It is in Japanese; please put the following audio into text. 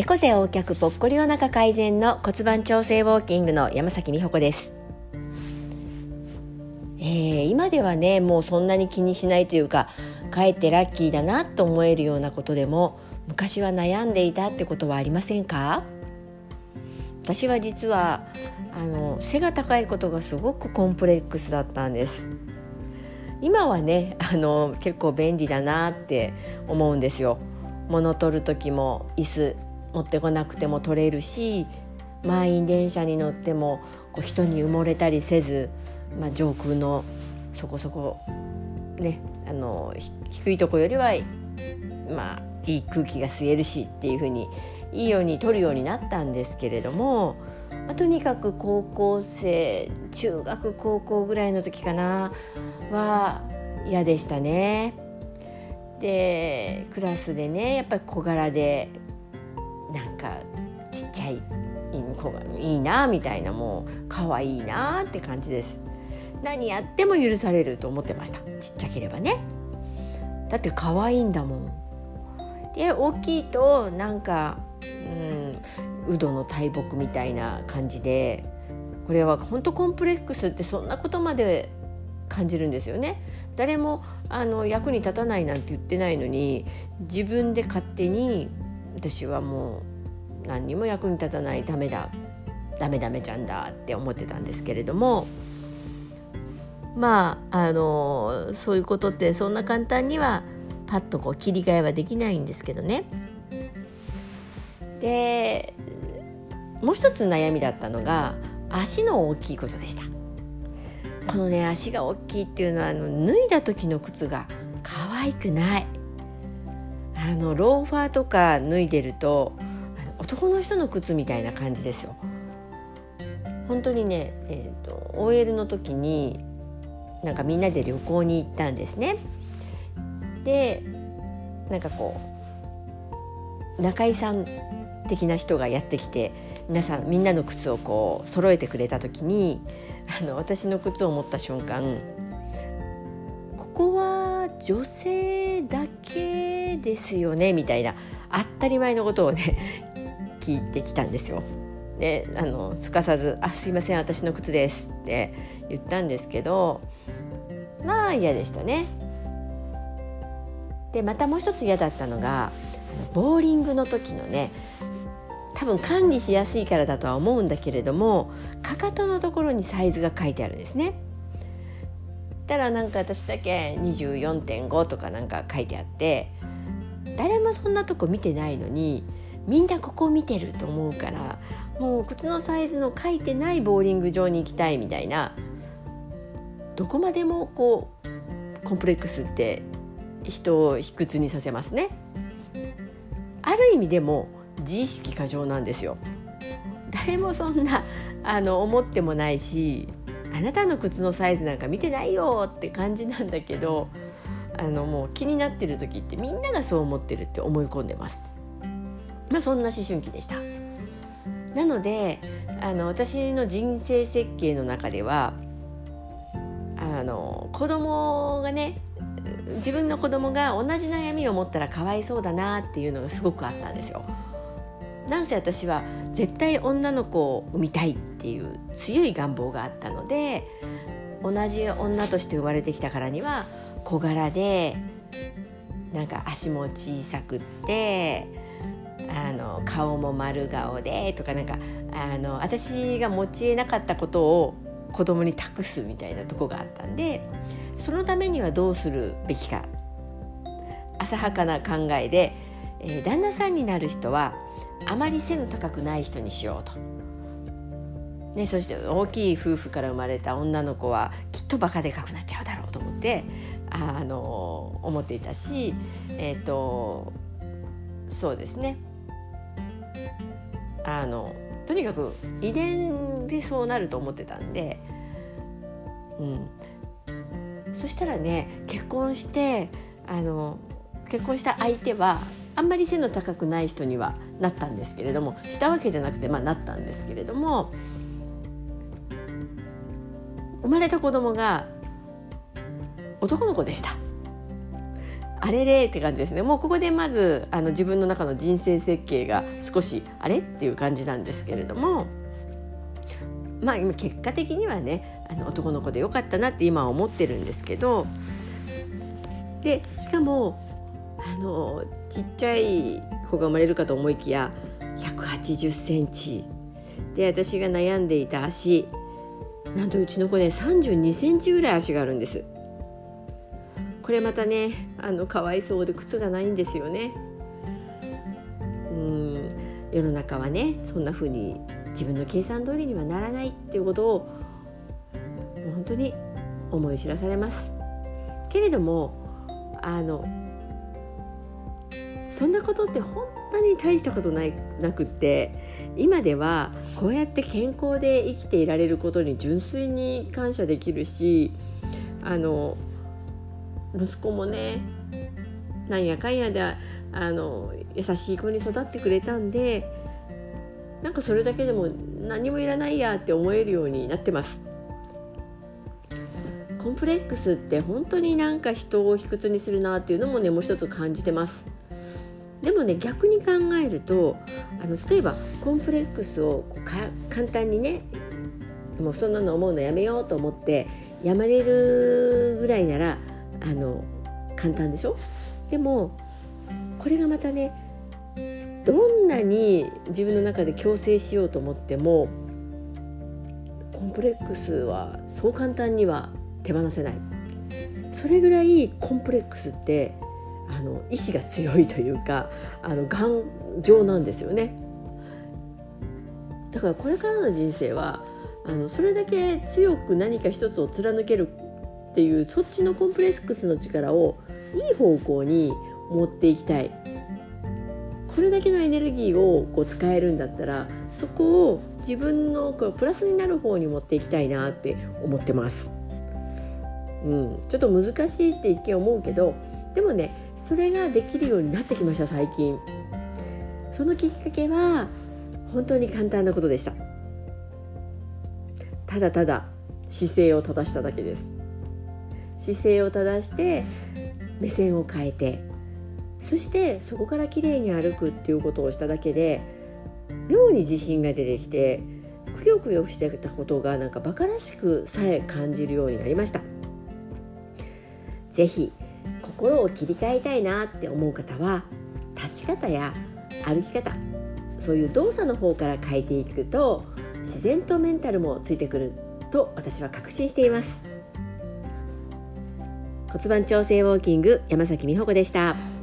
猫背横脚ぽっこりお腹改善の骨盤調整ウォーキングの山崎美穂子です、えー、今ではねもうそんなに気にしないというかかえってラッキーだなと思えるようなことでも昔は悩んでいたってことはありませんか？私は実はあの背が高いことがすごくコンプレックスだったんです。今はねあの結構便利だなって思うんですよ。物取る時も椅子持ってこなくても取れるし満員電車に乗ってもこう人に埋もれたりせず、まあ、上空のそこそこねあの低いとこよりはまあいい空気が吸えるしっていう風にいいように取るようになったんですけれども、まあ、とにかく高校生中学高校ぐらいの時かなは嫌でしたね。でクラスでねやっぱり小柄でかちっちゃい子がいいなみたいなもう可愛いなって感じです。何やっても許されると思ってました。ちっちゃければね。だって可愛いんだもん。で大きいとなんかうんウドの大木みたいな感じでこれは本当コンプレックスってそんなことまで感じるんですよね。誰もあの役に立たないなんて言ってないのに自分で勝手に私はもう何にも役に立たないダメだダメダメちゃんだって思ってたんですけれどもまああのそういうことってそんな簡単にはパッとこう切り替えはできないんですけどね。でもう一つ悩みだったのが足の大きいことでした。このね足が大きいっていうのはあの脱いだ時の靴が可愛くないあのローファーとか脱いでると男の人の靴みたいな感じですよ。本当にね、えーと、OL の時になんかみんなで旅行に行ったんですね。でなんかこう中井さん的な人がやってきて皆さんみんなの靴をこう揃えてくれた時にあの私の靴を持った瞬間ここは女性だけですよねみたいな当たり前のことをね聞いてきたんですよ。であのすかさず「あすいません私の靴です」って言ったんですけどまあ嫌でしたね。でまたもう一つ嫌だったのがボーリングの時のね多分管理しやすいからだとは思うんだけれどもかかとのところにサイズが書いてあるんですね。たらなんか私だけ24.5とかなんか書いてあって誰もそんなとこ見てないのにみんなここを見てると思うからもう靴のサイズの書いてないボーリング場に行きたいみたいなどこまでもこうコンプレックスって人を卑屈にさせますね。ある意味でも自意識過剰なんですよ誰もそんなあの思ってもないしあなたの靴のサイズなんか見てないよって感じなんだけどあのもう気になってる時ってみんながそう思ってるって思い込んでますまあそんな思春期でしたなのであの私の人生設計の中ではあの子供がね自分の子供が同じ悩みを持ったらかわいそうだなっていうのがすごくあったんですよ。なんせ私は絶対女の子を産みたいっていう強い願望があったので同じ女として生まれてきたからには小柄でなんか足も小さくっての顔も丸顔でとかなんかあの私が持ちえなかったことを子供に託すみたいなとこがあったんでそのためにはどうするべきか浅はかな考えで、えー、旦那さんになる人はあまり背の高くない人にしようと。ね、そして大きい夫婦から生まれた女の子はきっとバカでかくなっちゃうだろうと思ってあの思っていたし、えーと、そうですねあのとにかく遺伝でそうなると思ってたんで、うん、そしたらね結婚してあの結婚した相手はあんまり背の高くない人にはなったんですけれどもしたわけじゃなくてまあなったんですけれども生まれた子供が男の子でした。あれれって感じですね。もうここでまずあの自分の中の人生設計が少しあれっていう感じなんですけれども。まあ今結果的にはねあの男の子でよかったなって今は思ってるんですけど。でしかもあのちっちゃい子が生まれるかと思いきや180センチ。で私が悩んでいた足。なんとうちの子ね32センチぐらい足があるんです。これまたねあのかわいそうで靴がないんですよね。うん。世の中はねそんな風に自分の計算通りにはならないっていうことを本当に思い知らされます。けれどもあのそんなことって本当に大したことないなくって今ではこうやって健康で生きていられることに純粋に感謝できるしあの息子もねなんやかんやであの優しい子に育ってくれたんでなんかそれだけでも何もいらないやって思えるようになってます。コンプレックスって本当になんか人を卑屈にするなっていうのもねもう一つ感じてます。でもね逆に考えるとあの例えばコンプレックスを簡単にねもうそんなの思うのやめようと思ってやまれるぐらいならあの簡単でしょ？でもこれがまたねどんなに自分の中で強制しようと思ってもコンプレックスはそう簡単には手放せない。それぐらいコンプレックスってあの意志が強いというかあの頑丈なんですよね。だからこれからの人生はあのそれだけ強く何か一つを貫けるっていうそっちのコンプレックスの力をいい方向に持っていきたい。これだけのエネルギーをこう使えるんだったらそこを自分のこうプラスになる方に持っていきたいなって思ってます。うん、ちょっと難しいって一見思うけどでもねそれができるようになってきました最近。そのきっかけは本当に簡単なことでした。ただただ姿勢を正しただけです。姿勢を正して目線を変えてそしてそこから綺麗に歩くっていうことをしただけで妙に自信が出てきてくよくよしてたことがなんか馬鹿らしくさえ感じるようになりました。是非心を切り替えたいなって思う方は立ち方や歩き方そういう動作の方から変えていくと自然とメンタルもついてくると私は確信しています。骨盤調整ウォーキング山崎美穂子でした。